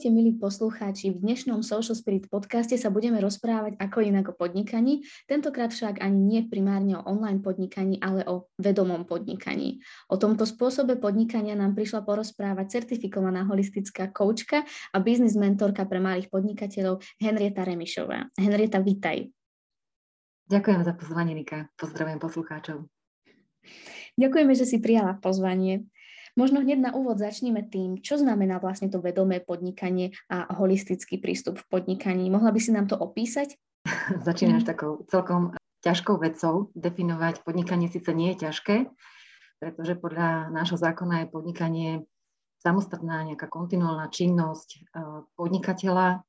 Ahojte milí poslucháči, v dnešnom Social Spirit podcaste sa budeme rozprávať ako inak o podnikaní, tentokrát však ani nie primárne o online podnikaní, ale o vedomom podnikaní. O tomto spôsobe podnikania nám prišla porozprávať certifikovaná holistická koučka a biznis mentorka pre malých podnikateľov Henrieta Remišová. Henrieta, vítaj. Ďakujem za pozvanie, Nika. Pozdravujem poslucháčov. Ďakujeme, že si prijala pozvanie. Možno hneď na úvod začneme tým, čo znamená vlastne to vedomé podnikanie a holistický prístup v podnikaní. Mohla by si nám to opísať? Začínaš takou celkom ťažkou vecou. Definovať podnikanie síce nie je ťažké, pretože podľa nášho zákona je podnikanie samostatná nejaká kontinuálna činnosť e, podnikateľa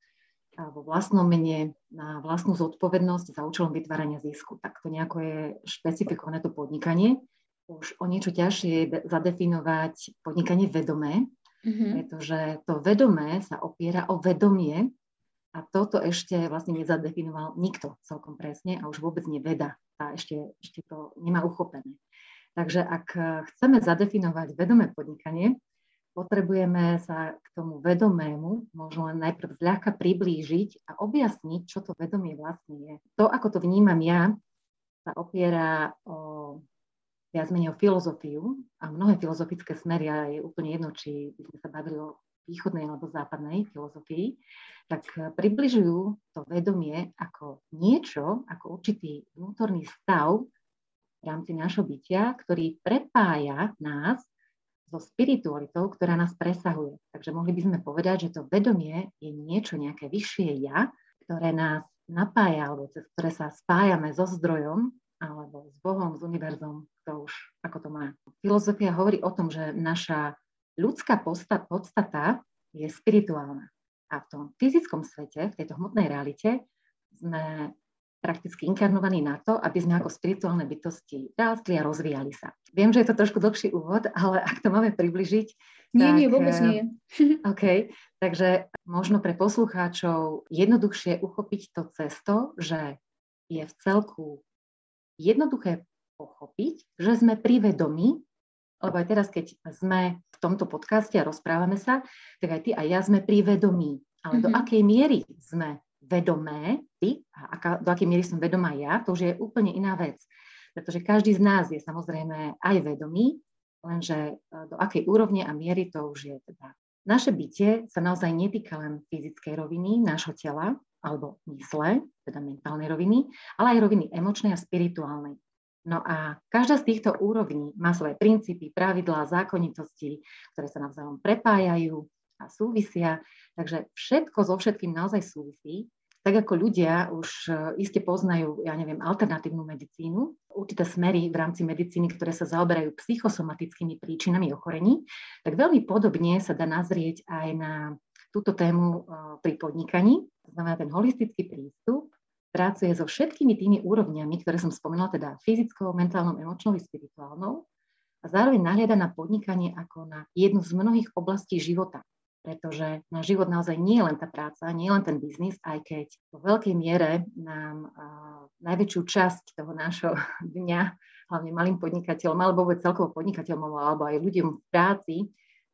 vo vlastnom mene na vlastnú zodpovednosť za účelom vytvárania zisku. Tak to nejako je špecifikované to podnikanie už o niečo ťažšie zadefinovať podnikanie vedomé, mm-hmm. pretože to vedomé sa opiera o vedomie a toto ešte vlastne nezadefinoval nikto celkom presne a už vôbec neveda. A ešte, ešte to nemá uchopené. Takže ak chceme zadefinovať vedomé podnikanie, potrebujeme sa k tomu vedomému možno len najprv zľahka priblížiť a objasniť, čo to vedomie vlastne je. To, ako to vnímam ja, sa opiera o viac menej o filozofiu a mnohé filozofické smery, a je úplne jedno, či by sme sa bavili o východnej alebo západnej filozofii, tak približujú to vedomie ako niečo, ako určitý vnútorný stav v rámci nášho bytia, ktorý prepája nás so spiritualitou, ktorá nás presahuje. Takže mohli by sme povedať, že to vedomie je niečo, nejaké vyššie ja, ktoré nás napája, alebo cez ktoré sa spájame so zdrojom, alebo s Bohom, s univerzom, to už ako to má. Filozofia hovorí o tom, že naša ľudská podstata je spirituálna. A v tom fyzickom svete, v tejto hmotnej realite, sme prakticky inkarnovaní na to, aby sme ako spirituálne bytosti rástli a rozvíjali sa. Viem, že je to trošku dlhší úvod, ale ak to máme približiť... Nie, tak, nie, vôbec nie. OK, takže možno pre poslucháčov jednoduchšie uchopiť to cesto, že je v celku jednoduché pochopiť, že sme privedomí, lebo aj teraz, keď sme v tomto podcaste a rozprávame sa, tak aj ty a ja sme privedomí. Ale mm-hmm. do mhm. akej miery sme vedomé, ty, a aká, do akej miery som vedomá ja, to už je úplne iná vec. Pretože každý z nás je samozrejme aj vedomý, lenže e, do akej úrovne a miery to už je teda. Naše bytie sa naozaj netýka len fyzickej roviny nášho tela, alebo mysle, teda mentálnej roviny, ale aj roviny emočnej a spirituálnej. No a každá z týchto úrovní má svoje princípy, pravidlá, zákonitosti, ktoré sa navzájom prepájajú a súvisia. Takže všetko so všetkým naozaj súvisí. Tak ako ľudia už e, iste poznajú, ja neviem, alternatívnu medicínu, určité smery v rámci medicíny, ktoré sa zaoberajú psychosomatickými príčinami ochorení, tak veľmi podobne sa dá nazrieť aj na túto tému e, pri podnikaní. To znamená, ten holistický prístup pracuje so všetkými tými úrovňami, ktoré som spomínala, teda fyzickou, mentálnou, emočnou, spirituálnou a zároveň nahliada na podnikanie ako na jednu z mnohých oblastí života. Pretože na život naozaj nie je len tá práca, nie je len ten biznis, aj keď vo veľkej miere nám uh, najväčšiu časť toho nášho dňa, hlavne malým podnikateľom, alebo vôbec celkovo podnikateľom, alebo aj ľuďom v práci,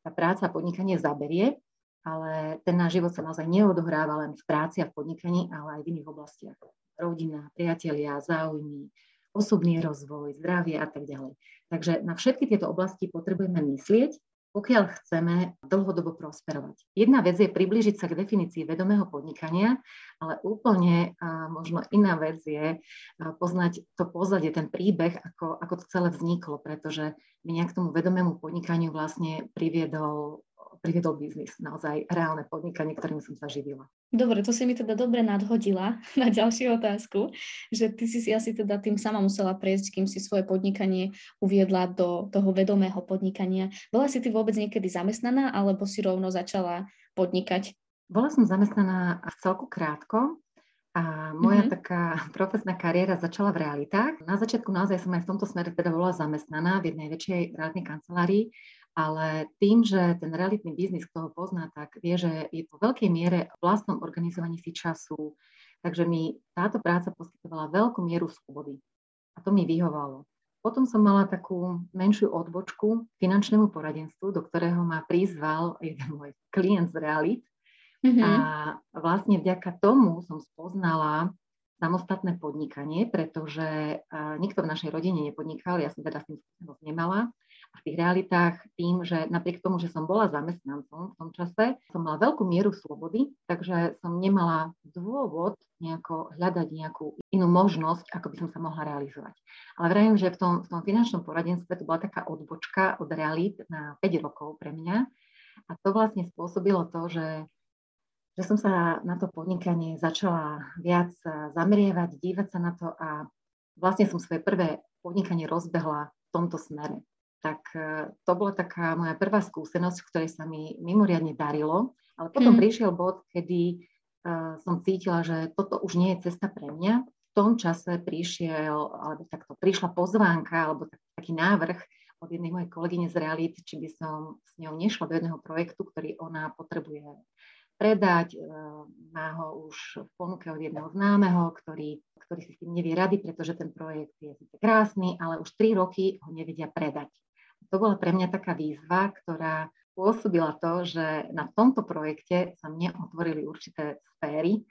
tá práca a podnikanie zaberie, ale ten náš život sa naozaj neodohráva len v práci a v podnikaní, ale aj v iných oblastiach. Rodina, priatelia, záujmy, osobný rozvoj, zdravie a tak ďalej. Takže na všetky tieto oblasti potrebujeme myslieť, pokiaľ chceme dlhodobo prosperovať. Jedna vec je priblížiť sa k definícii vedomého podnikania, ale úplne možno iná vec je poznať to pozadie, ten príbeh, ako, ako to celé vzniklo, pretože mňa k tomu vedomému podnikaniu vlastne priviedol priviedol biznis, naozaj reálne podnikanie, ktorým som sa živila. Dobre, to si mi teda dobre nadhodila na ďalšiu otázku, že ty si si asi teda tým sama musela prejsť, kým si svoje podnikanie uviedla do toho vedomého podnikania. Bola si ty vôbec niekedy zamestnaná, alebo si rovno začala podnikať? Bola som zamestnaná v celku krátko, A moja mm-hmm. taká profesná kariéra začala v realitách. Na začiatku naozaj som aj v tomto smere teda bola zamestnaná v jednej väčšej realitnej kancelárii, ale tým, že ten realitný biznis, kto ho pozná, tak vie, že je to v veľkej miere vlastnom organizovaní si času. Takže mi táto práca poskytovala veľkú mieru slobody. A to mi vyhovalo. Potom som mala takú menšiu odbočku finančnému poradenstvu, do ktorého ma prizval jeden môj klient z realit, Mm-hmm. A vlastne vďaka tomu som spoznala samostatné podnikanie, pretože nikto v našej rodine nepodnikal, ja som teda s tým skúsenosť nemala. A v tých realitách tým, že napriek tomu, že som bola zamestnancom v tom čase, som mala veľkú mieru slobody, takže som nemala dôvod nejako hľadať nejakú inú možnosť, ako by som sa mohla realizovať. Ale vravím, že v tom, v tom finančnom poradenstve to bola taká odbočka od realít na 5 rokov pre mňa. A to vlastne spôsobilo to, že že som sa na to podnikanie začala viac zamerievať, dívať sa na to a vlastne som svoje prvé podnikanie rozbehla v tomto smere. Tak e, to bola taká moja prvá skúsenosť, v ktorej sa mi mimoriadne darilo. Ale potom mm. prišiel bod, kedy uh, som cítila, že toto už nie je cesta pre mňa. V tom čase prišiel, alebo takto prišla pozvánka, alebo tak, taký návrh od jednej mojej kolegyne z Realit, či by som s ňou nešla do jedného projektu, ktorý ona potrebuje predať. E, má ho už v ponuke od jedného známeho, ktorý, ktorý si s tým nevie rady, pretože ten projekt je krásny, ale už tri roky ho nevedia predať. To bola pre mňa taká výzva, ktorá pôsobila to, že na tomto projekte sa mne otvorili určité sféry,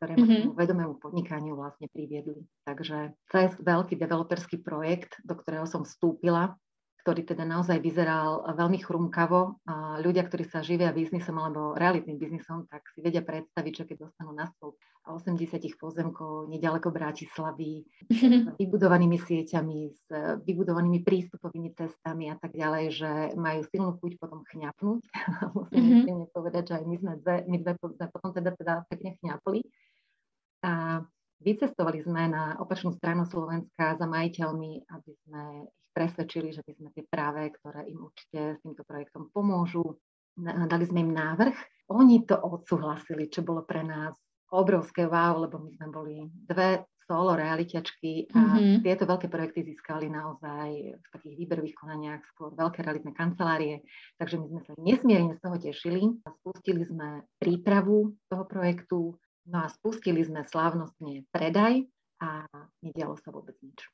ktoré ma mm-hmm. vedomému podnikaniu vlastne priviedli. Takže cez veľký developerský projekt, do ktorého som vstúpila, ktorý teda naozaj vyzeral veľmi chrumkavo. Ľudia, ktorí sa živia biznisom alebo realitným biznisom, tak si vedia predstaviť, že keď dostanú na stôl 80 pozemkov nedaleko Bratislavy, s vybudovanými sieťami, s vybudovanými prístupovými cestami a tak ďalej, že majú silnú chuť potom chňapnúť. Musím mm-hmm. povedať, že aj my sme dve, my dve potom teda, teda pekne chňapli. A vycestovali sme na opačnú stranu Slovenska za majiteľmi, aby sme presvedčili, že by sme tie práve, ktoré im určite s týmto projektom pomôžu, dali sme im návrh. Oni to odsúhlasili, čo bolo pre nás obrovské wow, lebo my sme boli dve solo realitiačky a mm-hmm. tieto veľké projekty získali naozaj v takých výberových konaniach skôr veľké realitné kancelárie. Takže my sme sa nesmierne z toho tešili. Spustili sme prípravu toho projektu, no a spustili sme slávnostne predaj a nedialo sa vôbec nič.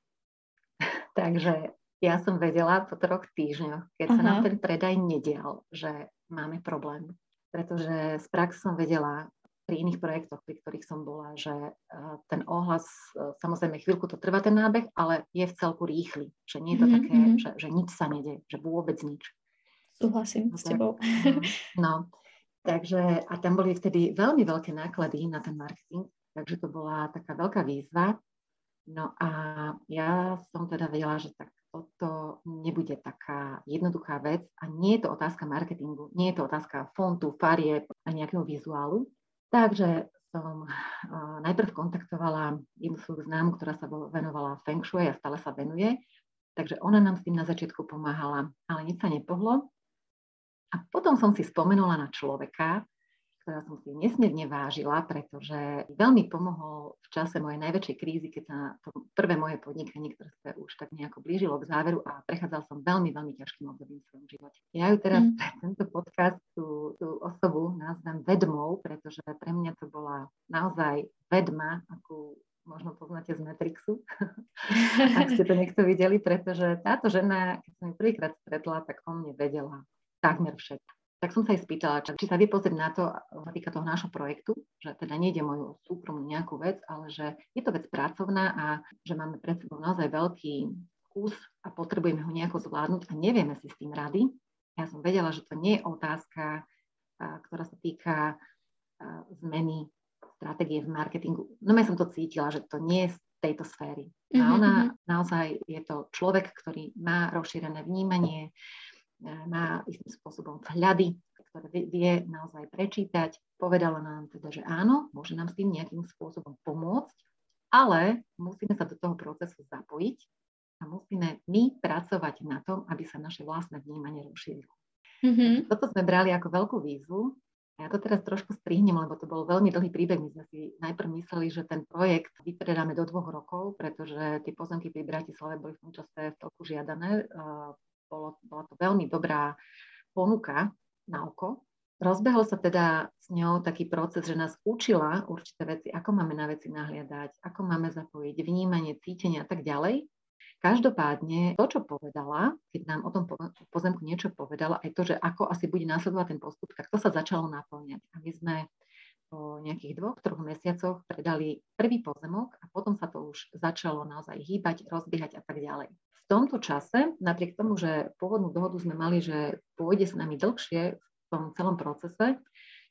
Takže ja som vedela po troch týždňoch, keď uh-huh. sa nám ten predaj nedial, že máme problém. Pretože z prax som vedela pri iných projektoch, pri ktorých som bola, že uh, ten ohlas, uh, samozrejme chvíľku to trvá ten nábeh, ale je v celku rýchly. Že nie je to mm-hmm. také, mhm. že, že nič sa nedie, že vôbec nič. Súhlasím no, s tebou. No, no, takže a tam boli vtedy veľmi veľké náklady na ten marketing, takže to bola taká veľká výzva. No a ja som teda vedela, že tak toto nebude taká jednoduchá vec a nie je to otázka marketingu, nie je to otázka fontu, farieb a nejakého vizuálu. Takže som uh, najprv kontaktovala jednu svoju známu, ktorá sa venovala Feng Shui a stále sa venuje. Takže ona nám s tým na začiatku pomáhala, ale nič sa nepohlo. A potom som si spomenula na človeka, ktorá som si nesmierne vážila, pretože veľmi pomohol v čase mojej najväčšej krízy, keď sa to prvé moje podnikanie, ktoré sa už tak nejako blížilo k záveru a prechádzal som veľmi, veľmi ťažkým obdobím v svojom živote. Ja ju teraz mm. pre tento podcast, tú, tú osobu nazvem vedmou, pretože pre mňa to bola naozaj vedma, akú možno poznáte z Matrixu, ak ste to niekto videli, pretože táto žena, keď som ju prvýkrát stretla, tak o mne vedela takmer všetko tak som sa aj spýtala, či sa vie pozrieť na to, týka toho nášho projektu, že teda nejde moju súkromnú nejakú vec, ale že je to vec pracovná a že máme pred sebou naozaj veľký kus a potrebujeme ho nejako zvládnuť a nevieme si s tým rady. Ja som vedela, že to nie je otázka, ktorá sa týka zmeny stratégie v marketingu. No ja som to cítila, že to nie je z tejto sféry. A mhm, ona mm-hmm. naozaj je to človek, ktorý má rozšírené vnímanie, má istým spôsobom vhľady, ktoré vie naozaj prečítať. Povedala nám teda, že áno, môže nám s tým nejakým spôsobom pomôcť, ale musíme sa do toho procesu zapojiť a musíme my pracovať na tom, aby sa naše vlastné vnímanie rozšírilo. Mm-hmm. Toto sme brali ako veľkú výzvu A ja to teraz trošku strihnem, lebo to bol veľmi dlhý príbeh. My sme si najprv mysleli, že ten projekt vypredáme do dvoch rokov, pretože tie pozemky pri Bratislave boli v tom čase toku žiadané. Bolo, bola to veľmi dobrá ponuka na oko. Rozbehol sa teda s ňou taký proces, že nás učila určité veci, ako máme na veci nahliadať, ako máme zapojiť vnímanie, cítenie a tak ďalej. Každopádne to, čo povedala, keď nám o tom pozemku niečo povedala, aj to, že ako asi bude následovať ten postup, tak to sa začalo naplňať. A my sme po nejakých dvoch, troch mesiacoch predali prvý pozemok a potom sa to už začalo naozaj hýbať, rozbiehať a tak ďalej. V tomto čase, napriek tomu, že pôvodnú dohodu sme mali, že pôjde s nami dlhšie v tom celom procese,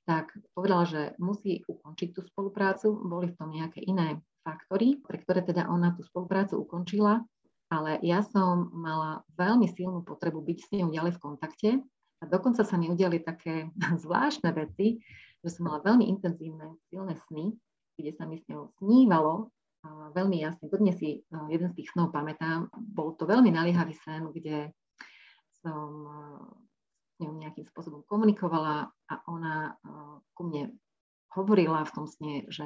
tak povedala, že musí ukončiť tú spoluprácu. Boli v tom nejaké iné faktory, pre ktoré teda ona tú spoluprácu ukončila ale ja som mala veľmi silnú potrebu byť s ňou ďalej v kontakte a dokonca sa mi udiali také zvláštne veci, že som mala veľmi intenzívne, silné sny, kde sa mi s ňou snívalo a veľmi jasne. Dodnes si e, jeden z tých snov pamätám. Bol to veľmi naliehavý sen, kde som e, s ňou nejakým spôsobom komunikovala a ona e, ku mne hovorila v tom sne, že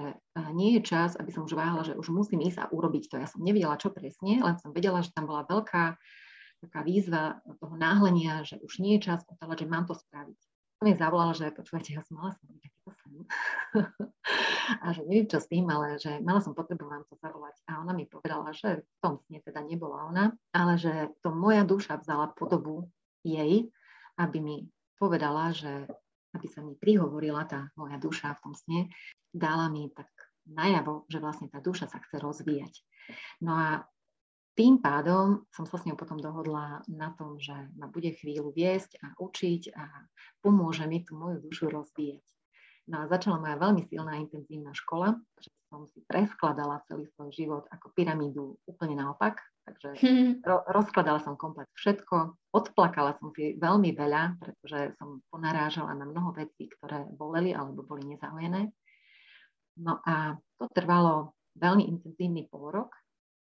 nie je čas, aby som už váhala, že už musím ísť a urobiť to. Ja som nevedela, čo presne, len som vedela, že tam bola veľká taká výzva toho náhlenia, že už nie je čas otáľať, že mám to spraviť. Mi zavolala, že počúvajte, ja som mala som takýto sen. a že neviem, čo s tým, ale že mala som potrebu vám to zavolať. A ona mi povedala, že v tom sne teda nebola ona, ale že to moja duša vzala podobu jej, aby mi povedala, že aby sa mi prihovorila tá moja duša v tom sne, dala mi tak najavo, že vlastne tá duša sa chce rozvíjať. No a tým pádom som sa s ňou potom dohodla na tom, že ma bude chvíľu viesť a učiť a pomôže mi tú moju dušu rozvíjať. No a začala moja veľmi silná intenzívna škola, že som si preskladala celý svoj život ako pyramídu úplne naopak, Takže ro- rozkladala som komplet všetko, odplakala som si veľmi veľa, pretože som ponarážala na mnoho vecí, ktoré boleli alebo boli nezahojené. No a to trvalo veľmi intenzívny pol rok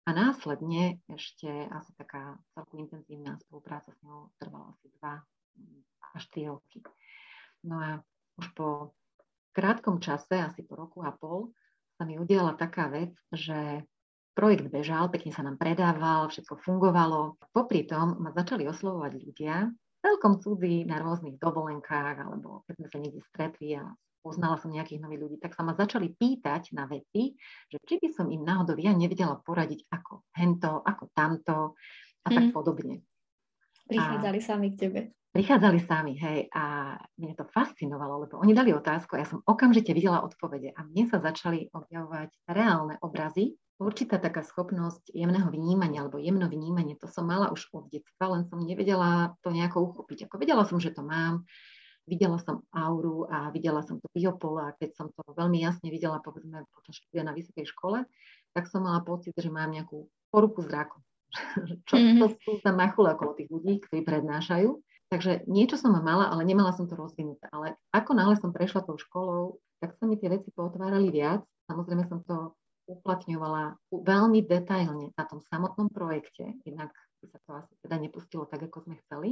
a následne ešte asi taká celku intenzívna spolupráca s ňou trvala asi 2 až 3 roky. No a už po krátkom čase, asi po roku a pol, sa mi udiala taká vec, že projekt bežal, pekne sa nám predával, všetko fungovalo. Popri tom ma začali oslovovať ľudia, celkom cudzí na rôznych dovolenkách, alebo keď sme sa niekde stretli a poznala som nejakých nových ľudí, tak sa ma začali pýtať na veci, že či by som im náhodou ja nevedela poradiť ako hento, ako tamto a tak mm. podobne. Prichádzali a sami k tebe. Prichádzali sami, hej, a mne to fascinovalo, lebo oni dali otázku a ja som okamžite videla odpovede a mne sa začali objavovať reálne obrazy určitá taká schopnosť jemného vnímania alebo jemno vnímanie, to som mala už od detstva, len som nevedela to nejako uchopiť. Ako vedela som, že to mám, videla som auru a videla som to biopole a keď som to veľmi jasne videla, povedzme, počas štúdia na vysokej škole, tak som mala pocit, že mám nejakú poruku zraku. Čo to mhm. sú za machule okolo tých ľudí, ktorí prednášajú. Takže niečo som mala, ale nemala som to rozvinuté. Ale ako náhle som prešla tou školou, tak sa mi tie veci pootvárali viac. Samozrejme som to uplatňovala veľmi detailne na tom samotnom projekte, inak by sa to asi teda nepustilo tak, ako sme chceli.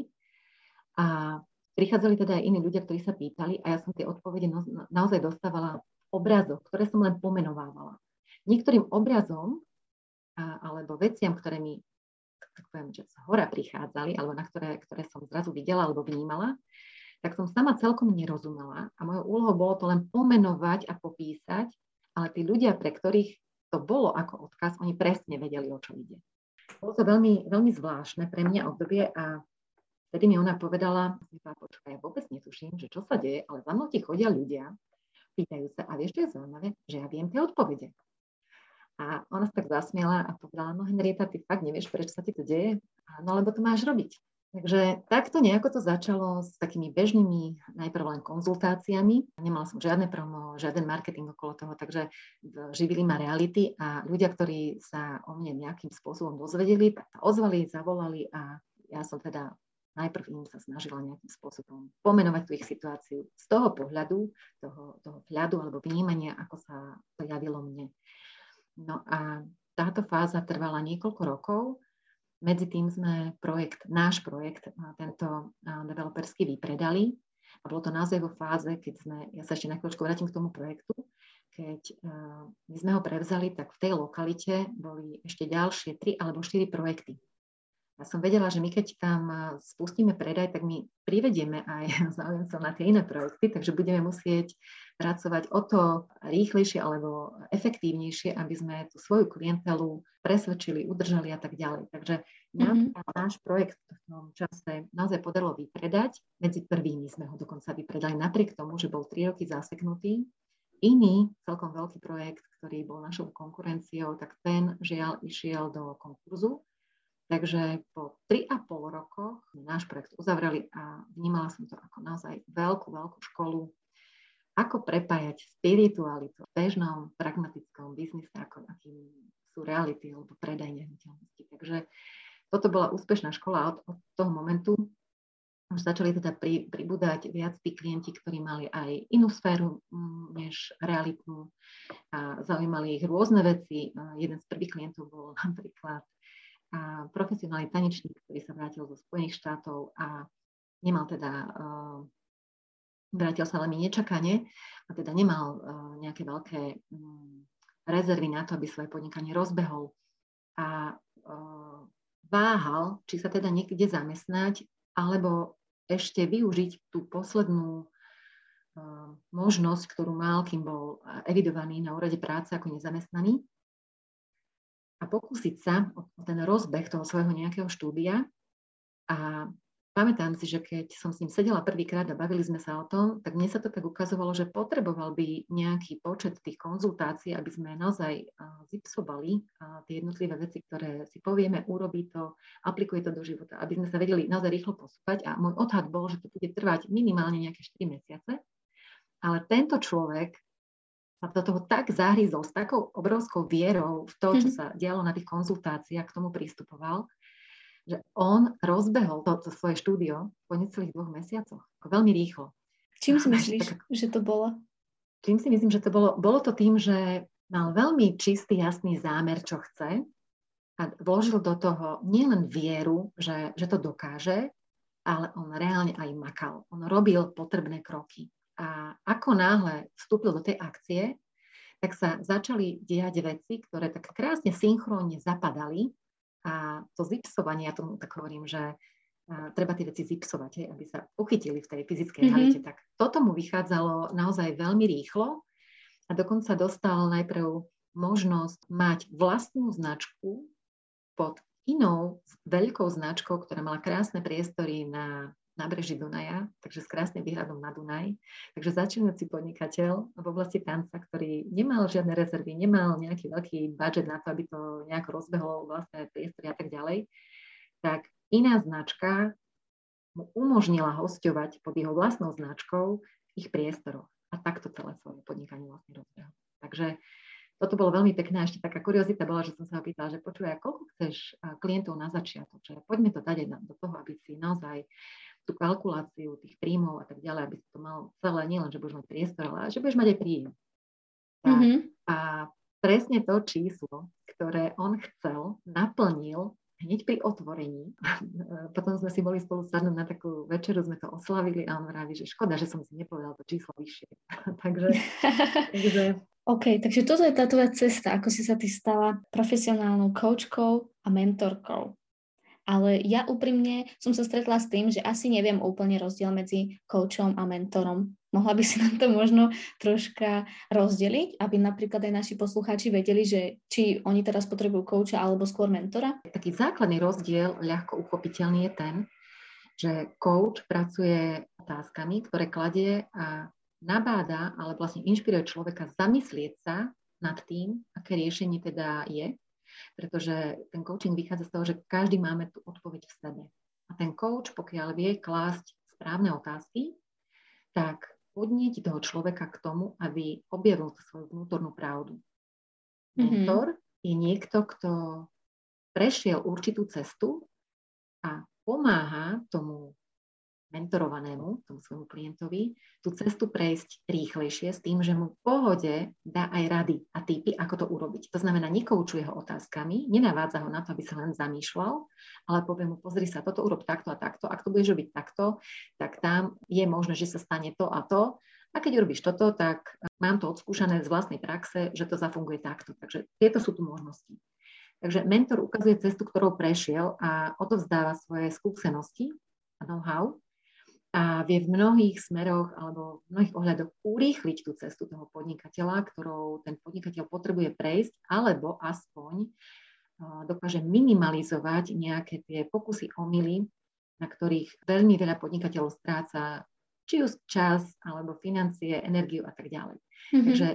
A prichádzali teda aj iní ľudia, ktorí sa pýtali a ja som tie odpovede naozaj dostávala v obrazoch, ktoré som len pomenovávala. Niektorým obrazom alebo veciam, ktoré mi tak poviem, že z hora prichádzali, alebo na ktoré, ktoré som zrazu videla alebo vnímala, tak som sama celkom nerozumela a mojou úlohou bolo to len pomenovať a popísať, ale tí ľudia, pre ktorých to bolo ako odkaz, oni presne vedeli, o čo ide. Bolo to veľmi, veľmi zvláštne pre mňa obdobie a vtedy mi ona povedala, počkaj, ja vôbec netuším, že čo sa deje, ale za mnou ti chodia ľudia, pýtajú sa, a vieš, čo je zaujímavé, že ja viem tie odpovede. A ona sa tak zasmiela a povedala, no Henrieta, ty fakt nevieš, prečo sa ti to deje? No lebo to máš robiť. Takže takto nejako to začalo s takými bežnými najprv len konzultáciami. Nemala som žiadne promo, žiaden marketing okolo toho, takže živili ma reality a ľudia, ktorí sa o mne nejakým spôsobom dozvedeli, tak sa ozvali, zavolali a ja som teda najprv im sa snažila nejakým spôsobom pomenovať tú ich situáciu z toho pohľadu, toho, toho hľadu alebo vnímania, ako sa to javilo mne. No a táto fáza trvala niekoľko rokov medzi tým sme projekt, náš projekt, tento developerský vypredali A bolo to naozaj vo fáze, keď sme, ja sa ešte na chvíľočku vrátim k tomu projektu, keď my sme ho prevzali, tak v tej lokalite boli ešte ďalšie tri alebo štyri projekty. Ja som vedela, že my keď tam spustíme predaj, tak my privedieme aj záujemcov na tie iné projekty, takže budeme musieť pracovať o to rýchlejšie alebo efektívnejšie, aby sme tú svoju klientelu presvedčili, udržali a tak ďalej. Takže nám mm-hmm. náš projekt v tom čase naozaj podarilo vypredať. Medzi prvými sme ho dokonca vypredali, napriek tomu, že bol 3 roky zaseknutý. Iný celkom veľký projekt, ktorý bol našou konkurenciou, tak ten žiaľ išiel do konkurzu Takže po 3,5 rokoch náš projekt uzavreli a vnímala som to ako naozaj veľkú, veľkú školu, ako prepájať spiritualitu v bežnom pragmatickom biznise, ako akým sú reality alebo predaj nehnuteľnosti. Takže toto bola úspešná škola od, od toho momentu už začali teda pri, pribúdať viac tí klienti, ktorí mali aj inú sféru mm, než realitnú a zaujímali ich rôzne veci. Jeden z prvých klientov bol napríklad a profesionálny tanečník, ktorý sa vrátil zo Spojených štátov a nemal teda, uh, vrátil sa veľmi nečakane a teda nemal uh, nejaké veľké um, rezervy na to, aby svoje podnikanie rozbehol a uh, váhal, či sa teda niekde zamestnať, alebo ešte využiť tú poslednú možnosť, ktorú mal, kým bol evidovaný na úrade práce ako nezamestnaný a pokúsiť sa o ten rozbeh toho svojho nejakého štúdia. A pamätám si, že keď som s ním sedela prvýkrát a bavili sme sa o tom, tak mne sa to tak ukazovalo, že potreboval by nejaký počet tých konzultácií, aby sme naozaj zipsovali tie jednotlivé veci, ktoré si povieme, urobí to, aplikuje to do života, aby sme sa vedeli naozaj rýchlo posúvať. A môj odhad bol, že to bude trvať minimálne nejaké 4 mesiace. Ale tento človek sa do toho tak zahryzol s takou obrovskou vierou v to, čo mhm. sa dialo na tých konzultáciách, k tomu prístupoval, že on rozbehol to, to svoje štúdio po necelých dvoch mesiacoch, veľmi rýchlo. Čím si myslíš, tak, že to bolo? Čím si myslím, že to bolo? Bolo to tým, že mal veľmi čistý, jasný zámer, čo chce a vložil do toho nielen vieru, že, že to dokáže, ale on reálne aj makal. On robil potrebné kroky. A ako náhle vstúpil do tej akcie, tak sa začali diať veci, ktoré tak krásne synchrónne zapadali a to zipsovanie, ja tomu tak hovorím, že treba tie veci zipsovať, hej, aby sa uchytili v tej fyzickej mm-hmm. realite. Tak toto mu vychádzalo naozaj veľmi rýchlo a dokonca dostal najprv možnosť mať vlastnú značku pod inou veľkou značkou, ktorá mala krásne priestory na nábreží Dunaja, takže s krásnym výhľadom na Dunaj. Takže začínajúci podnikateľ v oblasti tanca, ktorý nemal žiadne rezervy, nemal nejaký veľký budget na to, aby to nejako rozbehlo vlastné priestory a tak ďalej, tak iná značka mu umožnila hostovať pod jeho vlastnou značkou v ich priestoroch. A takto celé svoje podnikanie vlastne rozbehol. Takže toto bolo veľmi pekné. Ešte taká kuriozita bola, že som sa opýtala, že počúvaj, koľko chceš klientov na začiatok, že poďme to dať do toho, aby si naozaj tú kalkuláciu tých príjmov a tak ďalej, aby si to mal celé, nielen, že budeš mať priestor, ale že budeš mať aj príjem. Tak, mm-hmm. A presne to číslo, ktoré on chcel, naplnil hneď pri otvorení. Potom sme si boli spolu sadnúť na takú večeru, sme to oslavili a on vraví, že škoda, že som si nepovedal to číslo vyššie. takže, takže... OK, takže toto je tá tvoja cesta, ako si sa ty stala profesionálnou koučkou a mentorkou. Ale ja úprimne som sa stretla s tým, že asi neviem úplne rozdiel medzi coachom a mentorom. Mohla by si nám to možno troška rozdeliť, aby napríklad aj naši poslucháči vedeli, že či oni teraz potrebujú coacha alebo skôr mentora? Taký základný rozdiel, ľahko uchopiteľný je ten, že coach pracuje otázkami, ktoré kladie a nabáda, ale vlastne inšpiruje človeka zamyslieť sa nad tým, aké riešenie teda je pretože ten coaching vychádza z toho, že každý máme tú odpoveď v sebe. A ten coach, pokiaľ vie klásť správne otázky, tak podnieti toho človeka k tomu, aby objavil svoju vnútornú pravdu. Mm-hmm. Mentor je niekto, kto prešiel určitú cestu a pomáha tomu mentorovanému, tomu svojmu klientovi, tú cestu prejsť rýchlejšie s tým, že mu v pohode dá aj rady a typy, ako to urobiť. To znamená, nekoučuje ho otázkami, nenavádza ho na to, aby sa len zamýšľal, ale povie mu, pozri sa, toto urob takto a takto, ak to budeš robiť takto, tak tam je možné, že sa stane to a to. A keď urobíš toto, tak mám to odskúšané z vlastnej praxe, že to zafunguje takto. Takže tieto sú tu možnosti. Takže mentor ukazuje cestu, ktorou prešiel a odovzdáva svoje skúsenosti a know-how a vie v mnohých smeroch alebo v mnohých ohľadoch urýchliť tú cestu toho podnikateľa, ktorou ten podnikateľ potrebuje prejsť, alebo aspoň dokáže minimalizovať nejaké tie pokusy omily, na ktorých veľmi veľa podnikateľov stráca či už čas, alebo financie, energiu a tak ďalej. Mm-hmm. Takže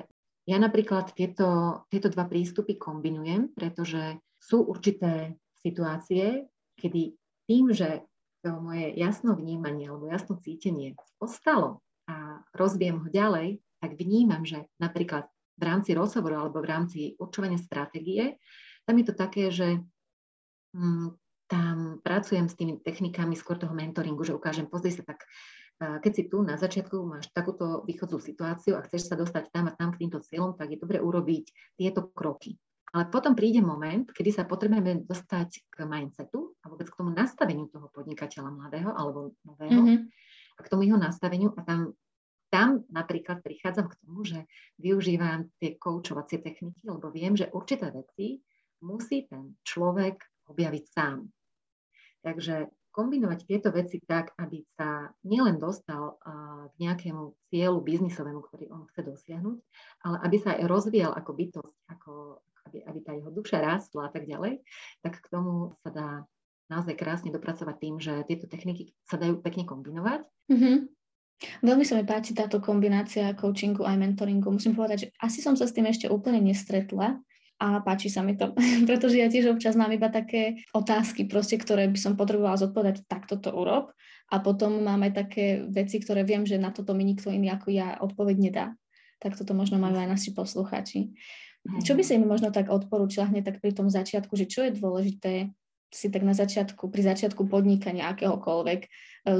ja napríklad tieto, tieto dva prístupy kombinujem, pretože sú určité situácie, kedy tým, že to moje jasno vnímanie alebo jasno cítenie ostalo a rozviem ho ďalej, tak vnímam, že napríklad v rámci rozhovoru alebo v rámci určovania stratégie, tam je to také, že hm, tam pracujem s tými technikami skôr toho mentoringu, že ukážem, pozri sa tak, keď si tu na začiatku máš takúto východzú situáciu a chceš sa dostať tam a tam k týmto cieľom, tak je dobre urobiť tieto kroky. Ale potom príde moment, kedy sa potrebujeme dostať k mindsetu a vôbec k tomu nastaveniu toho podnikateľa mladého alebo nového mm-hmm. a k tomu jeho nastaveniu a tam, tam napríklad prichádzam k tomu, že využívam tie koučovacie techniky, lebo viem, že určité veci musí ten človek objaviť sám. Takže kombinovať tieto veci tak, aby sa nielen dostal k nejakému cieľu biznisovému, ktorý on chce dosiahnuť, ale aby sa aj rozvíjal ako bytosť, ako, aby, aby tá jeho duša rástla a tak ďalej, tak k tomu sa dá naozaj krásne dopracovať tým, že tieto techniky sa dajú pekne kombinovať. Mm-hmm. Veľmi sa mi páči táto kombinácia coachingu aj mentoringu. Musím povedať, že asi som sa s tým ešte úplne nestretla a páči sa mi to, pretože ja tiež občas mám iba také otázky, proste, ktoré by som potrebovala zodpovedať, takto to urob. A potom máme také veci, ktoré viem, že na toto mi nikto iný ako ja odpoveď nedá. Tak toto možno majú aj naši posluchači. Čo by si im možno tak odporúčila hneď tak pri tom začiatku, že čo je dôležité si tak na začiatku, pri začiatku podnikania akéhokoľvek e,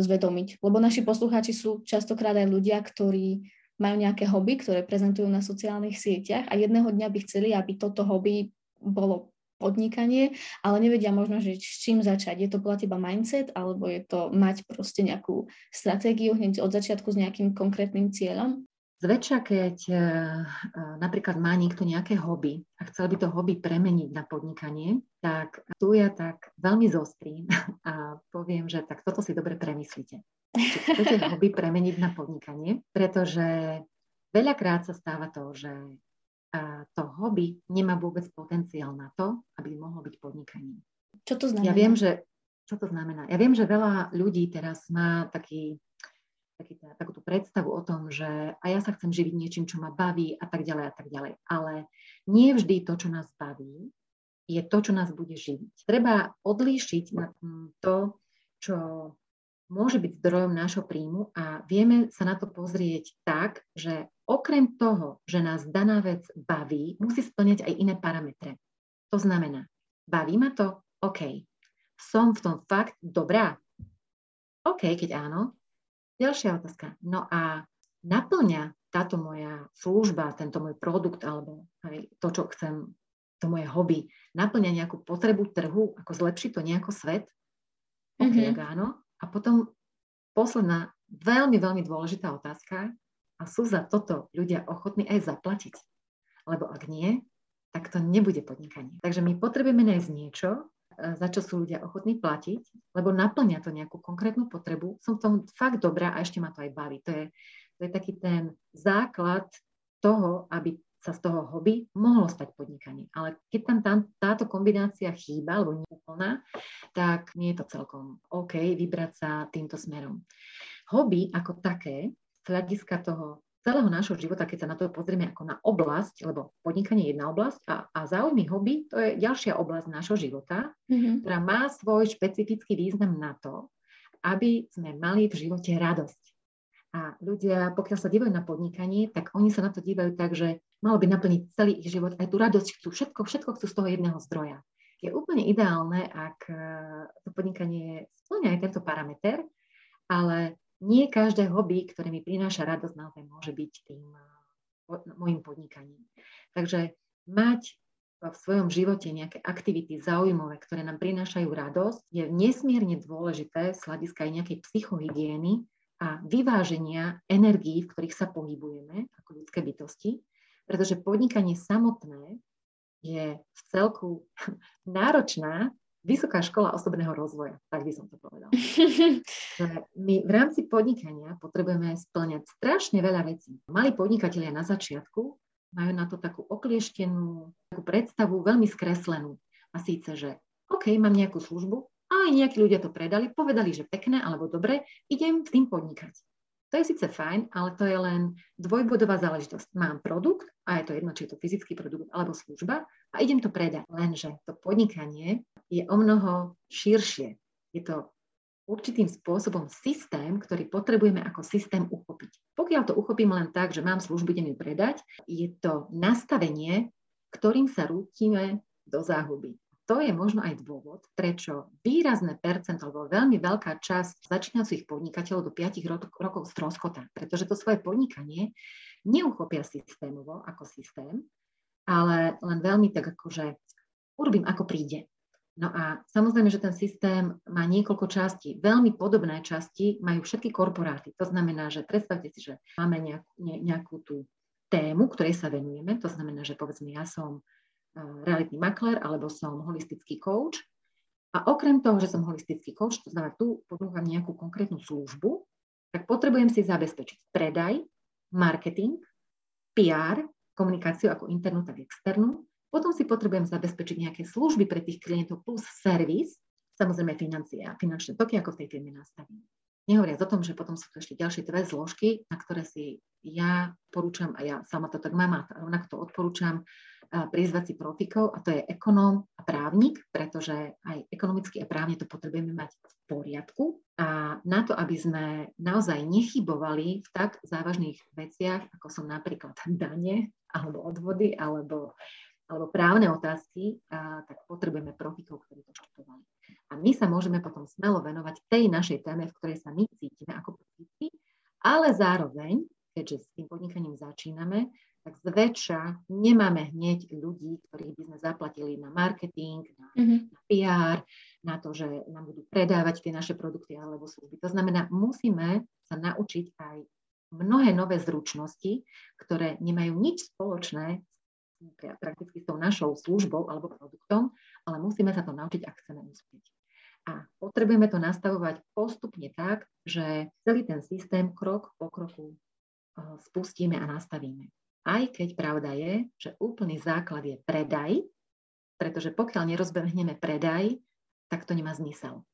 zvedomiť. Lebo naši poslucháči sú častokrát aj ľudia, ktorí majú nejaké hobby, ktoré prezentujú na sociálnych sieťach a jedného dňa by chceli, aby toto hobby bolo podnikanie, ale nevedia možno, že s čím začať. Je to podľa teba mindset, alebo je to mať proste nejakú stratégiu hneď od začiatku s nejakým konkrétnym cieľom? Zväčša, keď uh, napríklad má niekto nejaké hobby a chcel by to hobby premeniť na podnikanie, tak tu ja tak veľmi zostrím a poviem, že tak toto si dobre premyslíte. Či chcete hobby premeniť na podnikanie, pretože veľakrát sa stáva to, že uh, to hobby nemá vôbec potenciál na to, aby mohlo byť podnikaním. Čo to znamená? Ja viem, že, čo to znamená? Ja viem, že veľa ľudí teraz má taký taký, takú tú predstavu o tom, že a ja sa chcem živiť niečím, čo ma baví a tak ďalej a tak ďalej. Ale nie vždy to, čo nás baví, je to, čo nás bude živiť. Treba odlíšiť na to, čo môže byť zdrojom nášho príjmu a vieme sa na to pozrieť tak, že okrem toho, že nás daná vec baví, musí splňať aj iné parametre. To znamená, baví ma to? OK. Som v tom fakt dobrá? OK, keď áno, Ďalšia otázka. No a naplňa táto moja služba, tento môj produkt alebo aj to, čo chcem, to moje hobby, naplňa nejakú potrebu trhu, ako zlepšiť to nejako svet? OK, mm-hmm. áno. A potom posledná, veľmi, veľmi dôležitá otázka. A sú za toto ľudia ochotní aj zaplatiť? Lebo ak nie, tak to nebude podnikanie. Takže my potrebujeme nájsť niečo, za čo sú ľudia ochotní platiť, lebo naplňa to nejakú konkrétnu potrebu. Som v tom fakt dobrá a ešte ma to aj baví. To je, to je taký ten základ toho, aby sa z toho hobby mohlo stať podnikanie. Ale keď tam tá, táto kombinácia chýba, alebo nie tak nie je to celkom OK vybrať sa týmto smerom. Hobby ako také, z hľadiska toho celého nášho života, keď sa na to pozrieme ako na oblasť, lebo podnikanie je jedna oblasť a, a záujmy hobby to je ďalšia oblasť nášho života, mm-hmm. ktorá má svoj špecifický význam na to, aby sme mali v živote radosť. A ľudia, pokiaľ sa dívajú na podnikanie, tak oni sa na to dívajú tak, že malo by naplniť celý ich život, aj tú radosť chcú, všetko, všetko chcú z toho jedného zdroja. Je úplne ideálne, ak eh, to podnikanie splňa aj tento parameter, ale nie každé hobby, ktoré mi prináša radosť, naozaj môže byť tým môjim podnikaním. Takže mať v svojom živote nejaké aktivity zaujímavé, ktoré nám prinášajú radosť, je nesmierne dôležité z hľadiska aj nejakej psychohygieny a vyváženia energií, v ktorých sa pohybujeme ako ľudské bytosti, pretože podnikanie samotné je v celku náročná vysoká škola osobného rozvoja, tak by som to povedala. My v rámci podnikania potrebujeme splňať strašne veľa vecí. Mali podnikatelia na začiatku majú na to takú oklieštenú takú predstavu, veľmi skreslenú. A síce, že OK, mám nejakú službu, a aj nejakí ľudia to predali, povedali, že pekné alebo dobre, idem s tým podnikať. To je síce fajn, ale to je len dvojbodová záležitosť. Mám produkt, a je to jedno, či je to fyzický produkt alebo služba, a idem to predať. Lenže to podnikanie je o mnoho širšie. Je to určitým spôsobom systém, ktorý potrebujeme ako systém uchopiť. Pokiaľ to uchopím len tak, že mám službu, idem ju predať, je to nastavenie, ktorým sa rútime do záhuby to je možno aj dôvod, prečo výrazné percento, alebo veľmi veľká časť začínajúcich podnikateľov do 5 rokov, rokov stroskota, pretože to svoje podnikanie neuchopia systémovo ako systém, ale len veľmi tak akože urobím ako príde. No a samozrejme, že ten systém má niekoľko častí. Veľmi podobné časti majú všetky korporáty. To znamená, že predstavte si, že máme nejakú, nejakú tú tému, ktorej sa venujeme. To znamená, že povedzme, ja som realitný makler alebo som holistický coach. A okrem toho, že som holistický coach, to znamená, tu ponúkam nejakú konkrétnu službu, tak potrebujem si zabezpečiť predaj, marketing, PR, komunikáciu ako internú, tak externú. Potom si potrebujem zabezpečiť nejaké služby pre tých klientov plus servis, samozrejme financie a finančné toky, ako v tej firme nastavím. Nehovoriac o tom, že potom sú tu ešte ďalšie dve zložky, na ktoré si ja porúčam, a ja sama to tak mám a rovnako to odporúčam, prizvať si profikov a to je ekonóm a právnik, pretože aj ekonomicky a právne to potrebujeme mať v poriadku. A na to, aby sme naozaj nechybovali v tak závažných veciach, ako sú napríklad dane alebo odvody alebo, alebo právne otázky, a, tak potrebujeme profikov, ktorí to študovali. A my sa môžeme potom smelo venovať tej našej téme, v ktorej sa my cítime ako profíci, ale zároveň, keďže s tým podnikaním začíname, tak zväčša nemáme hneď ľudí, ktorých by sme zaplatili na marketing, na, mm-hmm. na PR, na to, že nám budú predávať tie naše produkty alebo služby. To znamená, musíme sa naučiť aj mnohé nové zručnosti, ktoré nemajú nič spoločné prakticky s tou našou službou alebo produktom, ale musíme sa to naučiť, ak chceme uspieť. A potrebujeme to nastavovať postupne tak, že celý ten systém krok po kroku eh, spustíme a nastavíme. Aj keď pravda je, že úplný základ je predaj, pretože pokiaľ nerozbehneme predaj, tak to nemá zmysel.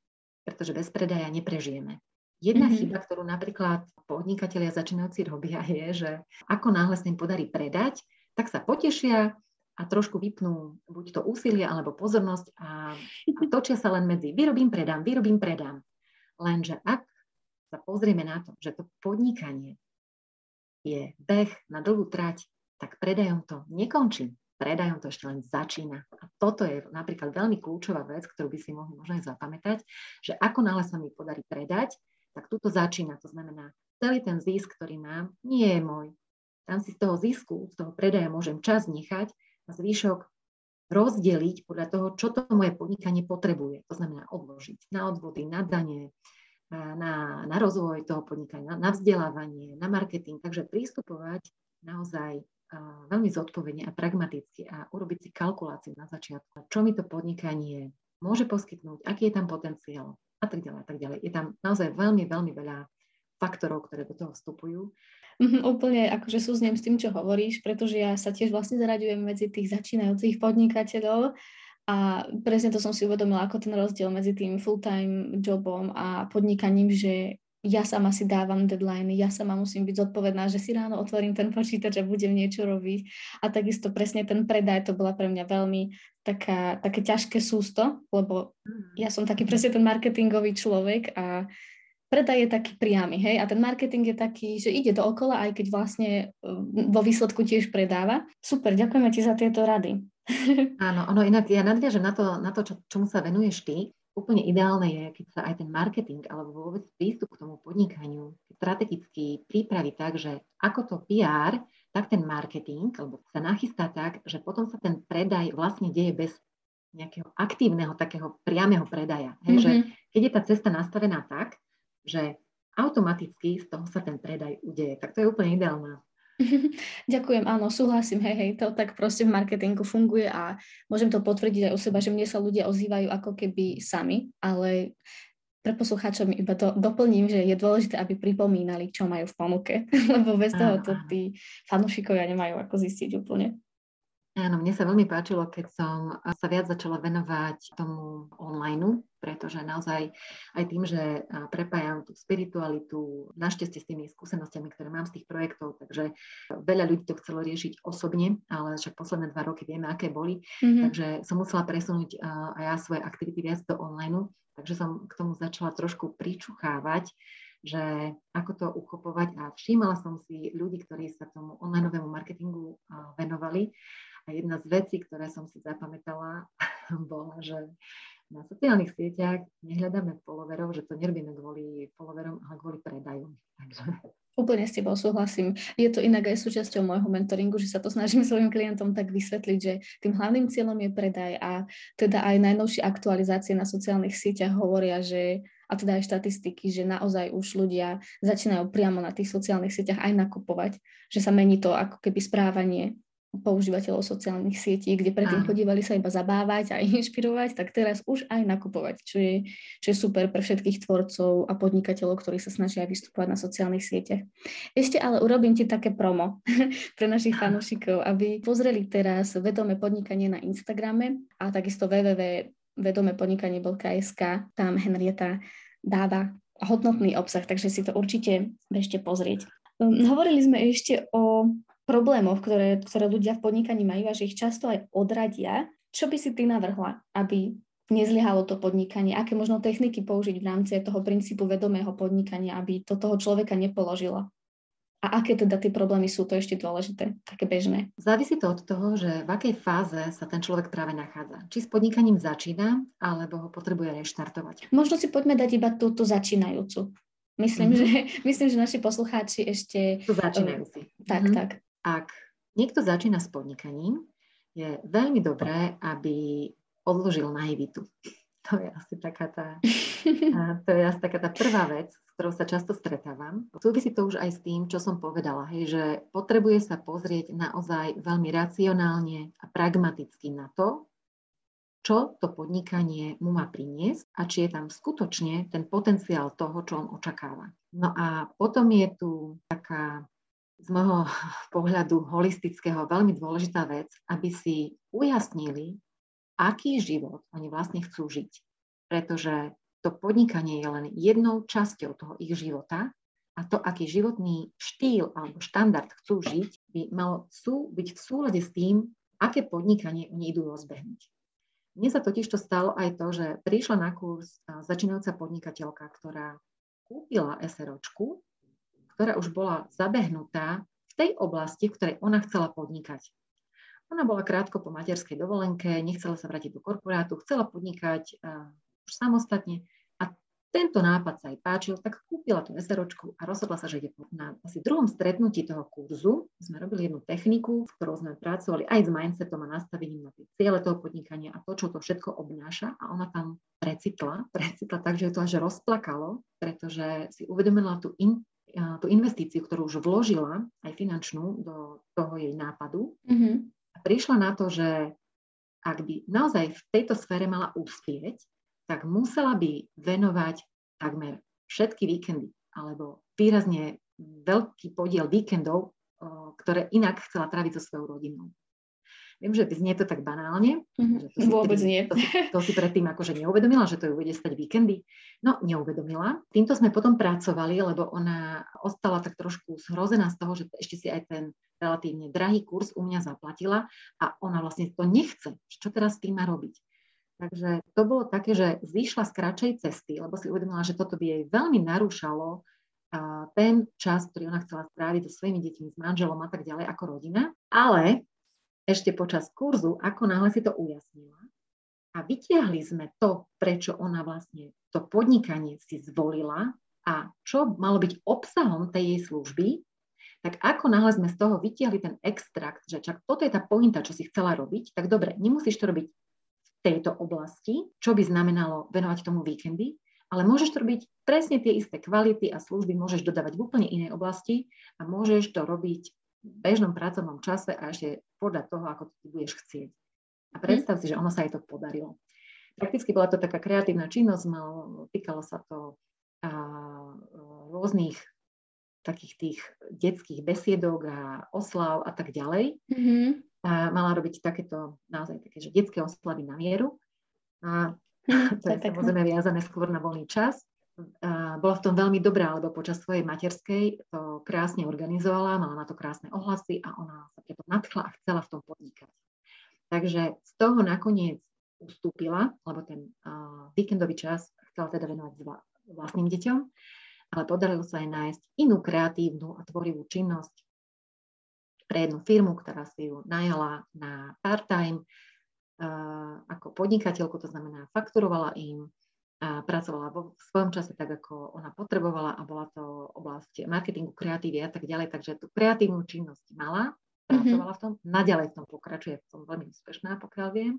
Pretože bez predaja neprežijeme. Jedna mm-hmm. chyba, ktorú napríklad podnikatelia začínajúci robia, je, že ako náhle sa im podarí predať, tak sa potešia a trošku vypnú buď to úsilie alebo pozornosť a, a točia sa len medzi vyrobím, predám, vyrobím, predám. Lenže ak sa pozrieme na to, že to podnikanie je beh na dlhú trať, tak predajom to nekončí. Predajom to ešte len začína. A toto je napríklad veľmi kľúčová vec, ktorú by si mohli možno aj zapamätať, že ako náhle sa mi podarí predať, tak tuto začína. To znamená, celý ten zisk, ktorý mám, nie je môj. Tam si z toho zisku, z toho predaja môžem čas nechať a zvyšok rozdeliť podľa toho, čo to moje podnikanie potrebuje. To znamená odložiť na odvody, na dane, na, na rozvoj toho podnikania, na, vzdelávanie, na marketing. Takže prístupovať naozaj veľmi zodpovedne a pragmaticky a urobiť si kalkuláciu na začiatku, čo mi to podnikanie môže poskytnúť, aký je tam potenciál a tak ďalej a tak ďalej. Je tam naozaj veľmi, veľmi veľa faktorov, ktoré do toho vstupujú. Mm, úplne akože súznem s tým, čo hovoríš, pretože ja sa tiež vlastne zaraďujem medzi tých začínajúcich podnikateľov a presne to som si uvedomila, ako ten rozdiel medzi tým full-time jobom a podnikaním, že ja sama si dávam deadline, ja sama musím byť zodpovedná, že si ráno otvorím ten počítač a budem niečo robiť. A takisto presne ten predaj, to bola pre mňa veľmi taká, také ťažké sústo, lebo mm. ja som taký presne ten marketingový človek a predaj je taký priamy, hej, a ten marketing je taký, že ide dookola, aj keď vlastne vo výsledku tiež predáva. Super, ďakujeme ti za tieto rady. Áno, ono inak ja nadviažem na to, na to čo, čomu sa venuješ ty. úplne ideálne je, keď sa aj ten marketing alebo vôbec prístup k tomu podnikaniu strategicky pripraví tak, že ako to PR, tak ten marketing alebo sa nachystá tak, že potom sa ten predaj vlastne deje bez nejakého aktívneho takého priamého predaja. Hej, mm-hmm. že keď je tá cesta nastavená tak, že automaticky z toho sa ten predaj udeje, tak to je úplne ideálna Ďakujem, áno, súhlasím, hej, hej, to tak proste v marketingu funguje a môžem to potvrdiť aj u seba, že mne sa ľudia ozývajú ako keby sami, ale pre poslucháčov iba to doplním, že je dôležité, aby pripomínali, čo majú v ponuke, lebo bez toho to tí fanúšikovia nemajú ako zistiť úplne. Áno, mne sa veľmi páčilo, keď som sa viac začala venovať tomu online, pretože naozaj aj tým, že prepájam tú spiritualitu, našťastie s tými skúsenostiami, ktoré mám z tých projektov, takže veľa ľudí to chcelo riešiť osobne, ale však posledné dva roky vieme, aké boli, mm-hmm. takže som musela presunúť aj ja svoje aktivity viac do online, takže som k tomu začala trošku pričuchávať, že ako to uchopovať a všímala som si ľudí, ktorí sa tomu online marketingu venovali a jedna z vecí, ktoré som si zapamätala, bola, že na sociálnych sieťach nehľadáme followerov, že to nerobíme kvôli followerom, ale kvôli predajom. Takže... Úplne s tebou súhlasím. Je to inak aj súčasťou môjho mentoringu, že sa to snažím svojim klientom tak vysvetliť, že tým hlavným cieľom je predaj a teda aj najnovšie aktualizácie na sociálnych sieťach hovoria, že a teda aj štatistiky, že naozaj už ľudia začínajú priamo na tých sociálnych sieťach aj nakupovať, že sa mení to ako keby správanie používateľov sociálnych sietí, kde predtým chodívali sa iba zabávať a inšpirovať, tak teraz už aj nakupovať, čo je, čo je super pre všetkých tvorcov a podnikateľov, ktorí sa snažia vystupovať na sociálnych sieťach. Ešte ale urobím ti také promo pre našich fanúšikov, aby pozreli teraz vedomé podnikanie na Instagrame a takisto www.vedomepodnikanie.sk, tam Henrieta dáva hodnotný obsah, takže si to určite bežte pozrieť. Hm, hovorili sme ešte o problémov, ktoré, ktoré ľudia v podnikaní majú a že ich často aj odradia. Čo by si ty navrhla, aby nezlyhalo to podnikanie? Aké možno techniky použiť v rámci toho princípu vedomého podnikania, aby to toho človeka nepoložilo? A aké teda tie problémy sú, to ešte dôležité, také bežné? Závisí to od toho, že v akej fáze sa ten človek práve nachádza. Či s podnikaním začína, alebo ho potrebuje reštartovať. Možno si poďme dať iba túto začínajúcu. Myslím, mm-hmm. že, myslím, že naši poslucháči ešte... Tu začínajúci. Tak, mm-hmm. tak ak niekto začína s podnikaním, je veľmi dobré, aby odložil naivitu. To je asi taká tá, to je asi taká tá prvá vec, s ktorou sa často stretávam. Súvisí to už aj s tým, čo som povedala, hej, že potrebuje sa pozrieť naozaj veľmi racionálne a pragmaticky na to, čo to podnikanie mu má priniesť a či je tam skutočne ten potenciál toho, čo on očakáva. No a potom je tu taká z môjho pohľadu holistického veľmi dôležitá vec, aby si ujasnili, aký život oni vlastne chcú žiť. Pretože to podnikanie je len jednou časťou toho ich života a to, aký životný štýl alebo štandard chcú žiť, by malo sú, byť v súlade s tým, aké podnikanie oni idú rozbehnúť. Mne sa totiž to stalo aj to, že prišla na kurz začínajúca podnikateľka, ktorá kúpila SROčku ktorá už bola zabehnutá v tej oblasti, v ktorej ona chcela podnikať. Ona bola krátko po materskej dovolenke, nechcela sa vrátiť do korporátu, chcela podnikať uh, už samostatne a tento nápad sa jej páčil, tak kúpila tú SROčku a rozhodla sa, že ide na asi druhom stretnutí toho kurzu. Sme robili jednu techniku, v ktorou sme pracovali aj s mindsetom a nastavením na tie ciele toho podnikania a to, čo to všetko obnáša. A ona tam precitla, precitla tak, že to až rozplakalo, pretože si uvedomila tú in, tú investíciu, ktorú už vložila, aj finančnú, do toho jej nápadu. Mm-hmm. A prišla na to, že ak by naozaj v tejto sfére mala uspieť, tak musela by venovať takmer všetky víkendy alebo výrazne veľký podiel víkendov, ktoré inak chcela tráviť so svojou rodinou. Viem, že znie to tak banálne. Mm-hmm. Že to Vôbec tým, nie. To, to si predtým akože neuvedomila, že to ju bude stať víkendy. No, neuvedomila. Týmto sme potom pracovali, lebo ona ostala tak trošku zhrozená z toho, že ešte si aj ten relatívne drahý kurz u mňa zaplatila a ona vlastne to nechce. Čo teraz s tým má robiť? Takže to bolo také, že zišla z kratšej cesty, lebo si uvedomila, že toto by jej veľmi narúšalo ten čas, ktorý ona chcela stráviť so svojimi deťmi, s manželom a tak ďalej ako rodina. Ale ešte počas kurzu, ako náhle si to ujasnila a vytiahli sme to, prečo ona vlastne to podnikanie si zvolila a čo malo byť obsahom tej jej služby, tak ako náhle sme z toho vytiahli ten extrakt, že čak toto je tá pointa, čo si chcela robiť, tak dobre, nemusíš to robiť v tejto oblasti, čo by znamenalo venovať tomu víkendy, ale môžeš to robiť presne tie isté kvality a služby môžeš dodávať v úplne inej oblasti a môžeš to robiť bežnom pracovnom čase a ešte podľa toho, ako ty budeš chcieť. A predstav si, že ono sa jej to podarilo. Prakticky bola to taká kreatívna činnosť, mal, týkalo sa to a, rôznych takých tých detských besiedok a oslav a tak ďalej. Mm-hmm. A mala robiť takéto naozaj také, že detské oslavy na mieru. A mm, to je samozrejme viazané skôr na voľný čas. Bola v tom veľmi dobrá, lebo počas svojej materskej to krásne organizovala, mala na to krásne ohlasy a ona sa preto nadchla a chcela v tom podnikať. Takže z toho nakoniec ustúpila, lebo ten uh, víkendový čas chcela teda venovať vlastným deťom, ale podarilo sa aj nájsť inú kreatívnu a tvorivú činnosť pre jednu firmu, ktorá si ju najala na part-time uh, ako podnikateľku, to znamená fakturovala im, a pracovala vo v svojom čase tak, ako ona potrebovala a bola to oblasť marketingu, kreatívy a tak ďalej, takže tú kreatívnu činnosť mala Mm-hmm. pracovala v tom, naďalej v tom pokračuje, v tom veľmi úspešná, pokiaľ viem.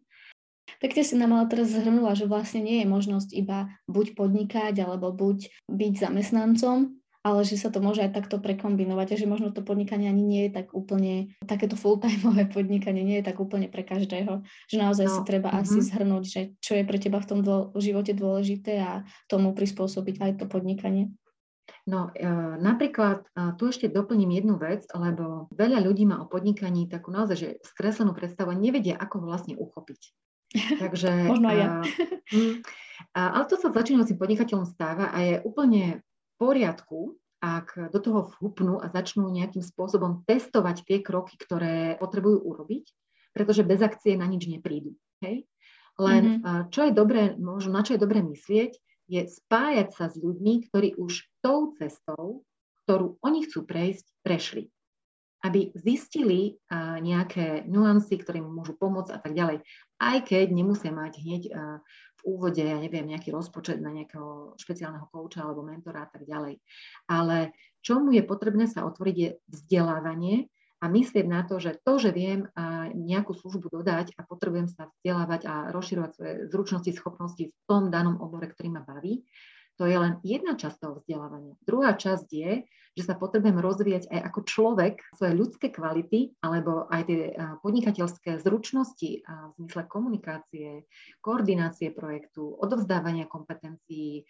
Pekne si nám ale teraz zhrnula, že vlastne nie je možnosť iba buď podnikať, alebo buď byť zamestnancom, ale že sa to môže aj takto prekombinovať a že možno to podnikanie ani nie je tak úplne, takéto full-timeové podnikanie nie je tak úplne pre každého, že naozaj no, si treba mm-hmm. asi zhrnúť, že čo je pre teba v tom dô, živote dôležité a tomu prispôsobiť aj to podnikanie. No e, napríklad e, tu ešte doplním jednu vec, lebo veľa ľudí má o podnikaní takú naozaj, že skreslenú predstavu a nevedia, ako ho vlastne uchopiť. Takže, Možno aj ja. Uh, ale to sa začínajúcim podnikateľom stáva a je úplne poriadku, ak do toho vhupnú a začnú nejakým spôsobom testovať tie kroky, ktoré potrebujú urobiť, pretože bez akcie na nič neprídu. Hej? Len mm-hmm. čo je dobré, možno na čo je dobré myslieť, je spájať sa s ľuďmi, ktorí už tou cestou, ktorú oni chcú prejsť, prešli. Aby zistili uh, nejaké nuancy, ktoré im môžu pomôcť a tak ďalej. Aj keď nemusia mať hneď v úvode, ja neviem, nejaký rozpočet na nejakého špeciálneho kouča alebo mentora a tak ďalej. Ale čomu je potrebné sa otvoriť je vzdelávanie, a myslieť na to, že to, že viem nejakú službu dodať a potrebujem sa vzdelávať a rozširovať svoje zručnosti, schopnosti v tom danom obore, ktorý ma baví, to je len jedna časť toho vzdelávania. Druhá časť je, že sa potrebujem rozvíjať aj ako človek svoje ľudské kvality alebo aj tie podnikateľské zručnosti v zmysle komunikácie, koordinácie projektu, odovzdávania kompetencií,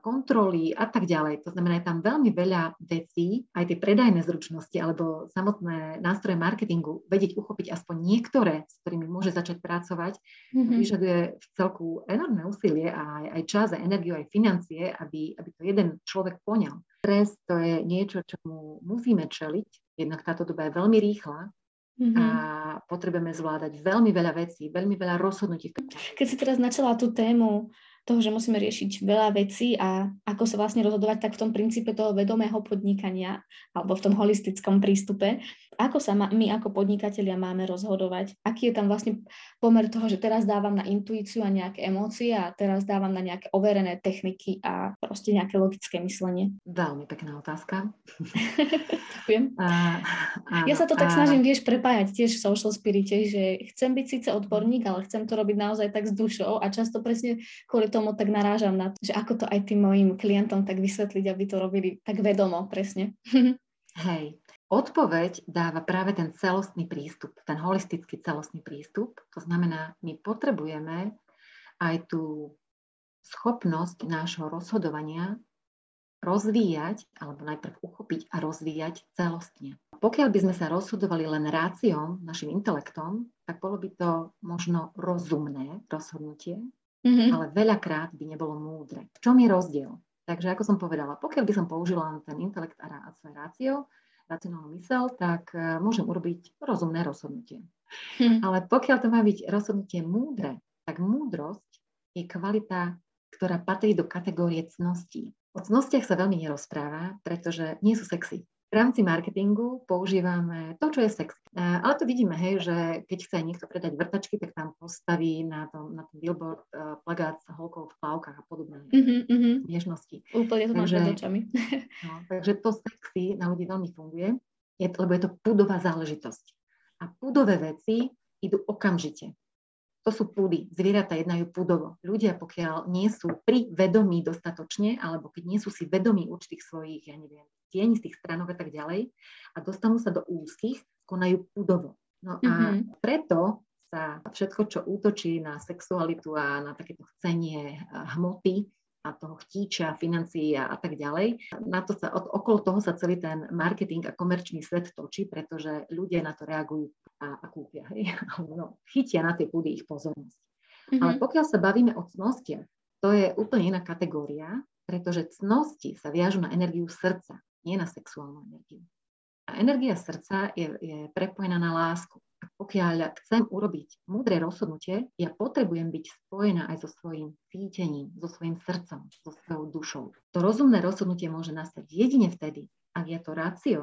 kontroly a tak ďalej. To znamená, je tam veľmi veľa vecí, aj tie predajné zručnosti alebo samotné nástroje marketingu, vedieť uchopiť aspoň niektoré, s ktorými môže začať pracovať, mm-hmm. vyžaduje v celku enormné úsilie a aj, aj čas, aj energiu, aj financie, aby, aby to jeden človek poňal. Stres to je niečo, čomu musíme čeliť, jednak táto doba je veľmi rýchla, Mm-hmm. a potrebujeme zvládať veľmi veľa vecí, veľmi veľa rozhodnutí. Keď si teraz načala tú tému toho, že musíme riešiť veľa vecí a ako sa vlastne rozhodovať, tak v tom princípe toho vedomého podnikania alebo v tom holistickom prístupe, ako sa ma, my ako podnikatelia máme rozhodovať, aký je tam vlastne pomer toho, že teraz dávam na intuíciu a nejaké emócie a teraz dávam na nejaké overené techniky a proste nejaké logické myslenie. Veľmi pekná otázka. Ďakujem. A, áno, ja sa to tak a... snažím, vieš, prepájať tiež v social spirite, že chcem byť síce odborník, ale chcem to robiť naozaj tak s dušou a často presne kvôli tomu tak narážam na to, že ako to aj tým mojim klientom tak vysvetliť, aby to robili tak vedomo, presne. Hej, odpoveď dáva práve ten celostný prístup, ten holistický celostný prístup. To znamená, my potrebujeme aj tú schopnosť nášho rozhodovania rozvíjať, alebo najprv uchopiť a rozvíjať celostne. Pokiaľ by sme sa rozhodovali len ráciom, našim intelektom, tak bolo by to možno rozumné rozhodnutie, mm-hmm. ale veľakrát by nebolo múdre. V čom je rozdiel? Takže ako som povedala, pokiaľ by som použila ten intelekt a svoje rácio, racionálnu mysel, tak uh, môžem urobiť rozumné rozhodnutie. Mm. Ale pokiaľ to má byť rozhodnutie múdre, tak múdrosť je kvalita, ktorá patrí do kategórie cností. O cnostiach sa veľmi nerozpráva, pretože nie sú sexy. V rámci marketingu používame to, čo je sexy. Ale to vidíme, hej, že keď chce niekto predať vrtačky, tak tam postaví na tom, na tom billboard uh, plagát s holkou v plavkách a podobné mm-hmm, mm-hmm. nežnosti. Úplne to máš očami. no, takže to sexy na ľudí veľmi funguje, je, lebo je to pudová záležitosť. A pudové veci idú okamžite. To sú púdy. Zvieratá jednajú púdovo. Ľudia, pokiaľ nie sú pri vedomí dostatočne, alebo keď nie sú si vedomí určitých svojich, ja neviem, tienistých stránok a tak ďalej, a dostanú sa do úzkých, konajú púdovo. No a mm-hmm. preto sa všetko, čo útočí na sexualitu a na takéto chcenie hmoty, a toho chtíča, financií a, a tak ďalej. Na to sa, od, okolo toho sa celý ten marketing a komerčný svet točí, pretože ľudia na to reagujú a, a kúpia. Hej? No, chytia na tie púdy ich pozornosť. Mm-hmm. Ale pokiaľ sa bavíme o cnostiach, to je úplne iná kategória, pretože cnosti sa viažu na energiu srdca, nie na sexuálnu energiu. A energia srdca je, je prepojená na lásku pokiaľ chcem urobiť múdre rozhodnutie, ja potrebujem byť spojená aj so svojím cítením, so svojím srdcom, so svojou dušou. To rozumné rozhodnutie môže nastať jedine vtedy, ak ja to rácio,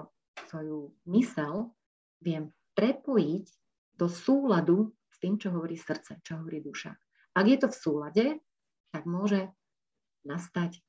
svoju mysel, viem prepojiť do súladu s tým, čo hovorí srdce, čo hovorí duša. Ak je to v súlade, tak môže nastať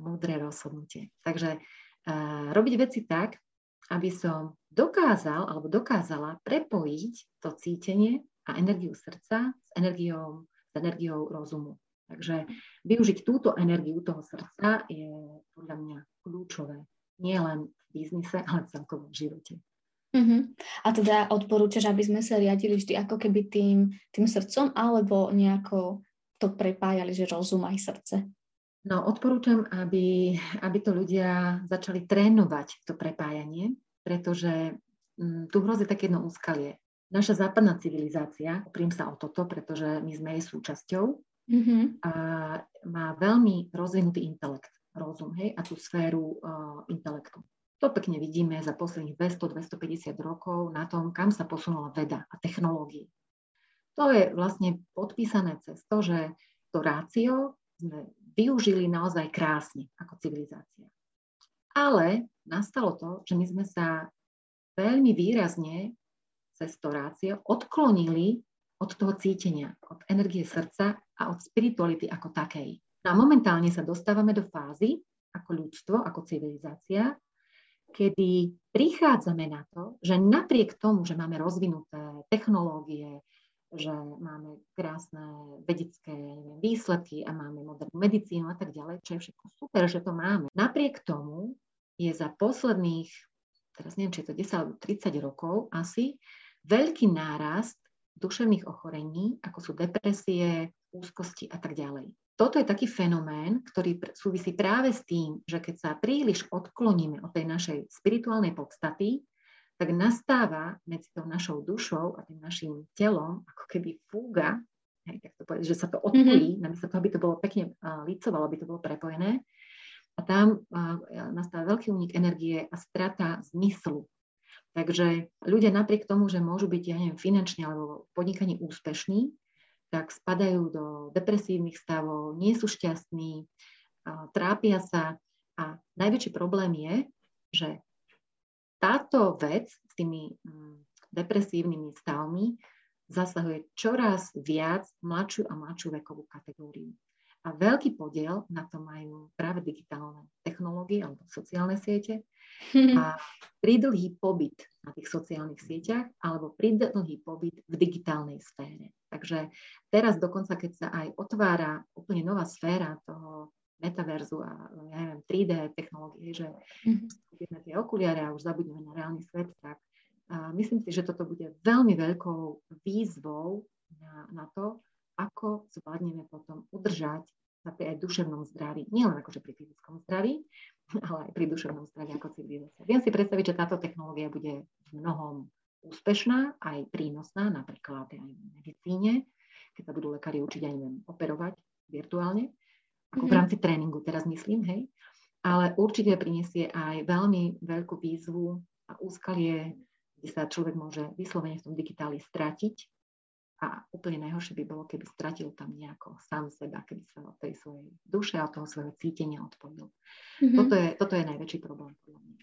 múdre rozhodnutie. Takže uh, robiť veci tak, aby som dokázal alebo dokázala prepojiť to cítenie a energiu srdca s energiou, s energiou rozumu. Takže využiť túto energiu toho srdca je podľa mňa kľúčové. Nie len v biznise, ale v živote. Uh-huh. A teda odporúčaš, aby sme sa riadili vždy ako keby tým, tým srdcom, alebo nejako to prepájali, že rozum aj srdce? No, odporúčam, aby, aby to ľudia začali trénovať, to prepájanie, pretože mm, tu hrozí také jedno úskalie. Naša západná civilizácia, oprím sa o toto, pretože my sme jej súčasťou, mm-hmm. a má veľmi rozvinutý intelekt, rozum, hej, a tú sféru uh, intelektu. To pekne vidíme za posledných 200-250 rokov na tom, kam sa posunula veda a technológie. To je vlastne podpísané cez to, že to rácio sme využili naozaj krásne ako civilizácia. Ale nastalo to, že my sme sa veľmi výrazne cez to rácio odklonili od toho cítenia, od energie srdca a od spirituality ako takej. No a momentálne sa dostávame do fázy ako ľudstvo, ako civilizácia, kedy prichádzame na to, že napriek tomu, že máme rozvinuté technológie, že máme krásne vedecké neviem, výsledky a máme modernú medicínu a tak ďalej, čo je všetko super, že to máme. Napriek tomu je za posledných, teraz neviem, či je to 10 alebo 30 rokov asi, veľký nárast duševných ochorení, ako sú depresie, úzkosti a tak ďalej. Toto je taký fenomén, ktorý súvisí práve s tým, že keď sa príliš odkloníme od tej našej spirituálnej podstaty, tak nastáva medzi tou našou dušou a tým našim telom ako keby fúga, hej, tak to povedať, že sa to odpojí, mm-hmm. namiesto toho, aby to bolo pekne uh, licovalo, aby to bolo prepojené. A tam uh, nastáva veľký únik energie a strata zmyslu. Takže ľudia napriek tomu, že môžu byť, ja neviem, finančne alebo podnikaní úspešní, tak spadajú do depresívnych stavov, nie sú šťastní, trápia sa a najväčší problém je, že táto vec s tými mm, depresívnymi stavmi zasahuje čoraz viac mladšiu a mladšiu vekovú kategóriu. A veľký podiel na to majú práve digitálne technológie alebo sociálne siete a pridlhý pobyt na tých sociálnych sieťach alebo pridlhý pobyt v digitálnej sfére. Takže teraz dokonca, keď sa aj otvára úplne nová sféra toho metaverzu a ja neviem, 3D technológie, že mm-hmm. tie okuliare a už zabudneme na reálny svet, tak a myslím si, že toto bude veľmi veľkou výzvou na, na to, ako zvládneme potom udržať sa pri aj duševnom zdraví, nielen akože pri fyzickom zdraví, ale aj pri duševnom zdraví ako civilizácia. Viem si predstaviť, že táto technológia bude v mnohom úspešná, aj prínosná, napríklad aj v medicíne, keď sa budú lekári učiť aj neviem, operovať virtuálne ako v mhm. rámci tréningu teraz myslím, hej, ale určite prinesie aj veľmi veľkú výzvu a úskalie, kde sa človek môže vyslovene v tom digitáli stratiť A úplne najhoršie by bolo, keby stratil tam nejako sám seba, keby sa od tej svojej duše a toho svojho cítenia odpojil. Mm-hmm. Toto, je, toto je najväčší problém.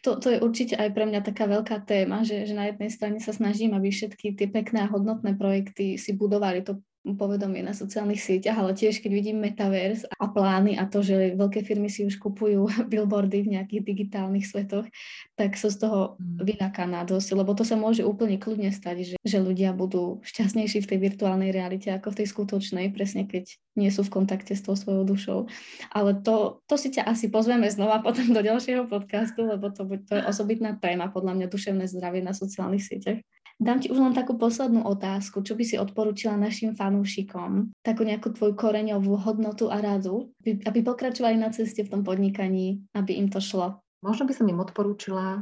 To, to je určite aj pre mňa taká veľká téma, že, že na jednej strane sa snažím, aby všetky tie pekné a hodnotné projekty si budovali to povedomie na sociálnych sieťach, ale tiež keď vidím metaverse a plány a to, že veľké firmy si už kupujú billboardy v nejakých digitálnych svetoch, tak som z toho mm. vynakaná dosť, lebo to sa môže úplne kľudne stať, že, že ľudia budú šťastnejší v tej virtuálnej realite ako v tej skutočnej, presne keď nie sú v kontakte s tou svojou dušou. Ale to, to si ťa asi pozveme znova potom do ďalšieho podcastu, lebo to, to je osobitná téma, podľa mňa duševné zdravie na sociálnych sieťach. Dám ti už len takú poslednú otázku. Čo by si odporúčila našim fanúšikom? Takú nejakú tvoju koreňovú hodnotu a radu, aby pokračovali na ceste v tom podnikaní, aby im to šlo? Možno by som im odporúčila,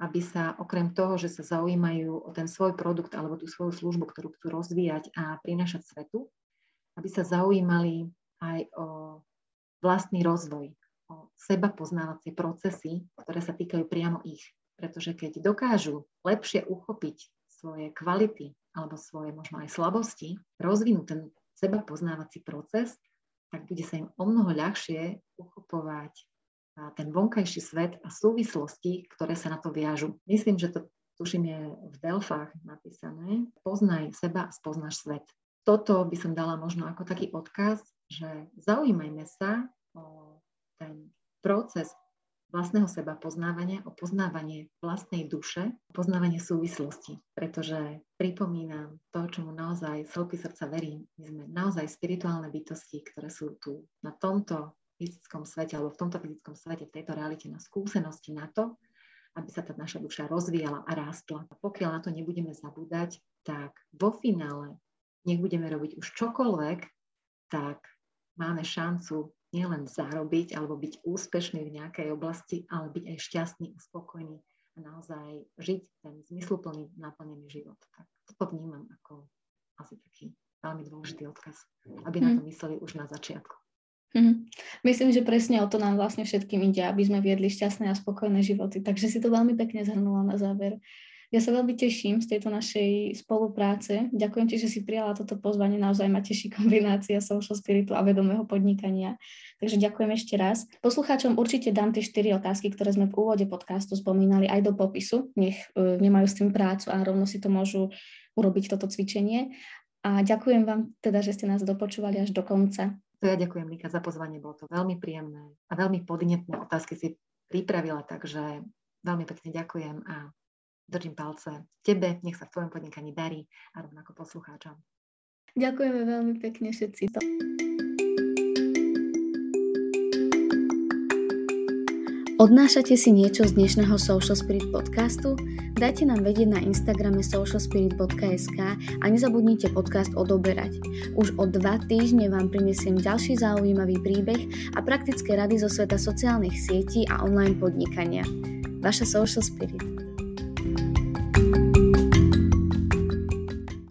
aby sa okrem toho, že sa zaujímajú o ten svoj produkt alebo tú svoju službu, ktorú chcú rozvíjať a prinašať svetu, aby sa zaujímali aj o vlastný rozvoj, o seba poznávacie procesy, ktoré sa týkajú priamo ich. Pretože keď dokážu lepšie uchopiť svoje kvality alebo svoje možno aj slabosti, rozvinúť ten seba poznávací proces, tak bude sa im o mnoho ľahšie uchopovať ten vonkajší svet a súvislosti, ktoré sa na to viažu. Myslím, že to tuším je v Delfách napísané. Poznaj seba a spoznáš svet. Toto by som dala možno ako taký odkaz, že zaujímajme sa o ten proces vlastného seba poznávania, o poznávanie vlastnej duše, poznávanie súvislosti. Pretože pripomínam to, čomu naozaj celky srdca verím. My sme naozaj spirituálne bytosti, ktoré sú tu na tomto fyzickom svete alebo v tomto fyzickom svete, v tejto realite na skúsenosti na to, aby sa tá naša duša rozvíjala a rástla. A pokiaľ na to nebudeme zabúdať, tak vo finále, nech budeme robiť už čokoľvek, tak máme šancu nielen zarobiť alebo byť úspešný v nejakej oblasti, ale byť aj šťastný a spokojný a naozaj žiť ten zmysluplný, naplnený život. Tak toto vnímam ako asi taký veľmi dôležitý odkaz, aby na to mhm. mysleli už na začiatku. Mm. Myslím, že presne o to nám vlastne všetkým ide, aby sme viedli šťastné a spokojné životy. Takže si to veľmi pekne zhrnula na záver. Ja sa veľmi teším z tejto našej spolupráce. Ďakujem ti, že si prijala toto pozvanie. Naozaj ma teší kombinácia social spiritu a vedomého podnikania. Takže ďakujem ešte raz. Poslucháčom určite dám tie štyri otázky, ktoré sme v úvode podcastu spomínali aj do popisu. Nech uh, nemajú s tým prácu a rovno si to môžu urobiť toto cvičenie. A ďakujem vám teda, že ste nás dopočúvali až do konca. To ja ďakujem, Mika, za pozvanie. Bolo to veľmi príjemné a veľmi podnetné otázky si pripravila, takže veľmi pekne ďakujem a držím palce tebe, nech sa v tvojom podnikaní darí a rovnako poslucháčom. Ďakujeme veľmi pekne všetci. Odnášate si niečo z dnešného Social Spirit podcastu? Dajte nám vedieť na Instagrame socialspirit.sk a nezabudnite podcast odoberať. Už o dva týždne vám prinesiem ďalší zaujímavý príbeh a praktické rady zo sveta sociálnych sietí a online podnikania. Vaša Social Spirit.